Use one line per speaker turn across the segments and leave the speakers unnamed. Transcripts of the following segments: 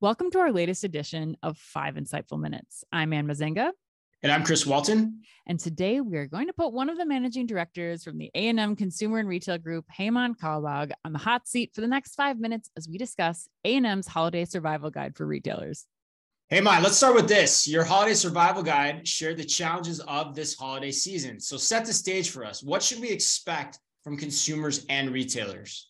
Welcome to our latest edition of Five Insightful Minutes. I'm Anne Mezzenga.
And I'm Chris Walton.
And today we are going to put one of the managing directors from the A&M Consumer and Retail Group, Hemant Kalbag, on the hot seat for the next five minutes as we discuss A&M's Holiday Survival Guide for retailers.
Hemant, let's start with this. Your Holiday Survival Guide shared the challenges of this holiday season. So set the stage for us. What should we expect from consumers and retailers?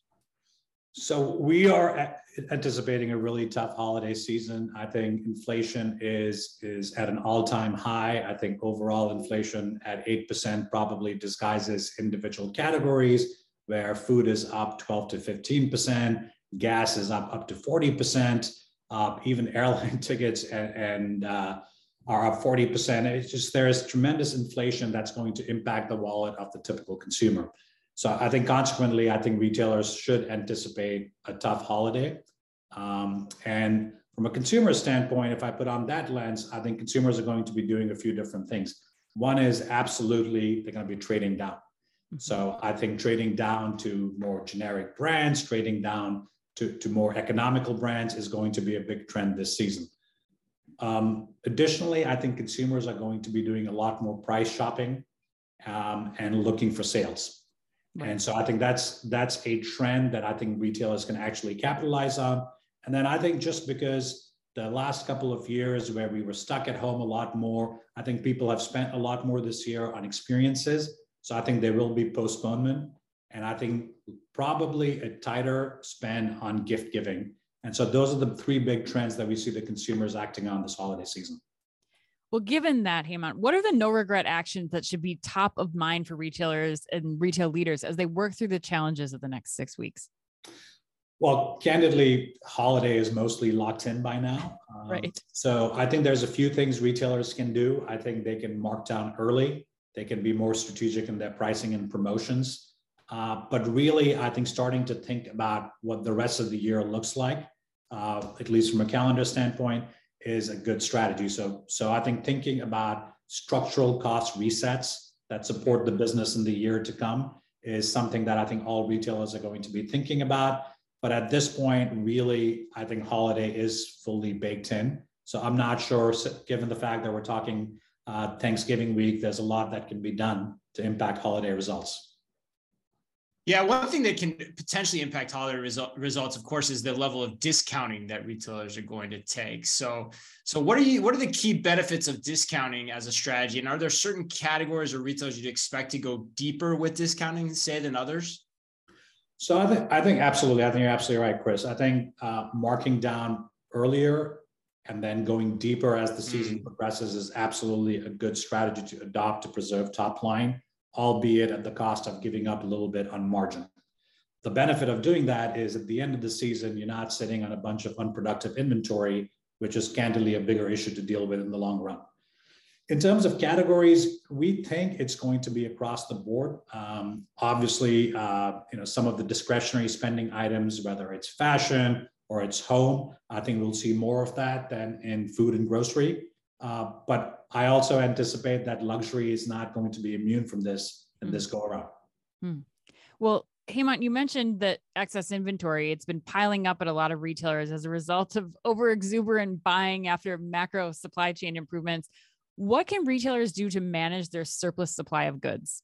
So we are anticipating a really tough holiday season. I think inflation is is at an all-time high. I think overall inflation at 8% probably disguises individual categories where food is up 12 to 15%, gas is up up to 40%, uh, even airline tickets and, and uh, are up 40%. It's just there is tremendous inflation that's going to impact the wallet of the typical consumer. So I think consequently, I think retailers should anticipate a tough holiday. Um, and from a consumer standpoint, if I put on that lens, I think consumers are going to be doing a few different things. One is absolutely they're going to be trading down. Mm-hmm. So I think trading down to more generic brands, trading down to, to more economical brands is going to be a big trend this season. Um, additionally, I think consumers are going to be doing a lot more price shopping um, and looking for sales. And so I think that's that's a trend that I think retailers can actually capitalize on. And then I think just because the last couple of years where we were stuck at home a lot more, I think people have spent a lot more this year on experiences. So I think there will be postponement. And I think probably a tighter spend on gift giving. And so those are the three big trends that we see the consumers acting on this holiday season.
Well, given that, Hemant, what are the no regret actions that should be top of mind for retailers and retail leaders as they work through the challenges of the next six weeks?
Well, candidly, holiday is mostly locked in by now.
Um, right.
So I think there's a few things retailers can do. I think they can mark down early. They can be more strategic in their pricing and promotions. Uh, but really, I think starting to think about what the rest of the year looks like, uh, at least from a calendar standpoint, is a good strategy. So, so I think thinking about structural cost resets that support the business in the year to come is something that I think all retailers are going to be thinking about. But at this point, really, I think holiday is fully baked in. So I'm not sure, given the fact that we're talking uh, Thanksgiving week, there's a lot that can be done to impact holiday results.
Yeah, one thing that can potentially impact holiday result, results, of course, is the level of discounting that retailers are going to take. So, so what are you? What are the key benefits of discounting as a strategy? And are there certain categories or retailers you'd expect to go deeper with discounting, say, than others?
So I think I think absolutely. I think you're absolutely right, Chris. I think uh, marking down earlier and then going deeper as the season mm. progresses is absolutely a good strategy to adopt to preserve top line albeit at the cost of giving up a little bit on margin. The benefit of doing that is at the end of the season, you're not sitting on a bunch of unproductive inventory, which is candidly a bigger issue to deal with in the long run. In terms of categories, we think it's going to be across the board. Um, obviously, uh, you know some of the discretionary spending items, whether it's fashion or it's home, I think we'll see more of that than in food and grocery. Uh, but I also anticipate that luxury is not going to be immune from this in mm. this go around.
Mm. Well, Hemant, you mentioned that excess inventory, it's been piling up at a lot of retailers as a result of over exuberant buying after macro supply chain improvements. What can retailers do to manage their surplus supply of goods?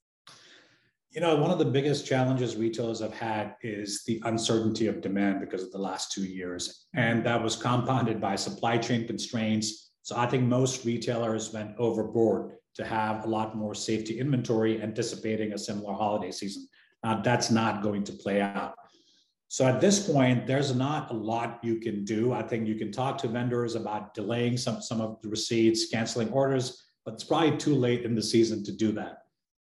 You know, one of the biggest challenges retailers have had is the uncertainty of demand because of the last two years. And that was compounded by supply chain constraints so I think most retailers went overboard to have a lot more safety inventory, anticipating a similar holiday season. That's not going to play out. So at this point, there's not a lot you can do. I think you can talk to vendors about delaying some, some of the receipts, canceling orders, but it's probably too late in the season to do that.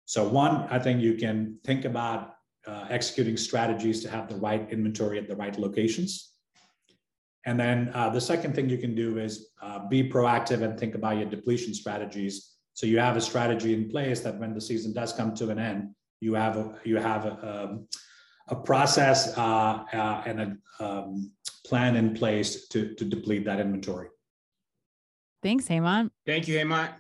So one, I think you can think about uh, executing strategies to have the right inventory at the right locations. And then uh, the second thing you can do is uh, be proactive and think about your depletion strategies. So you have a strategy in place that when the season does come to an end, you have a, you have a, um, a process uh, uh and a um, plan in place to, to deplete that inventory.
Thanks, Hemant.
Thank you, Hemant.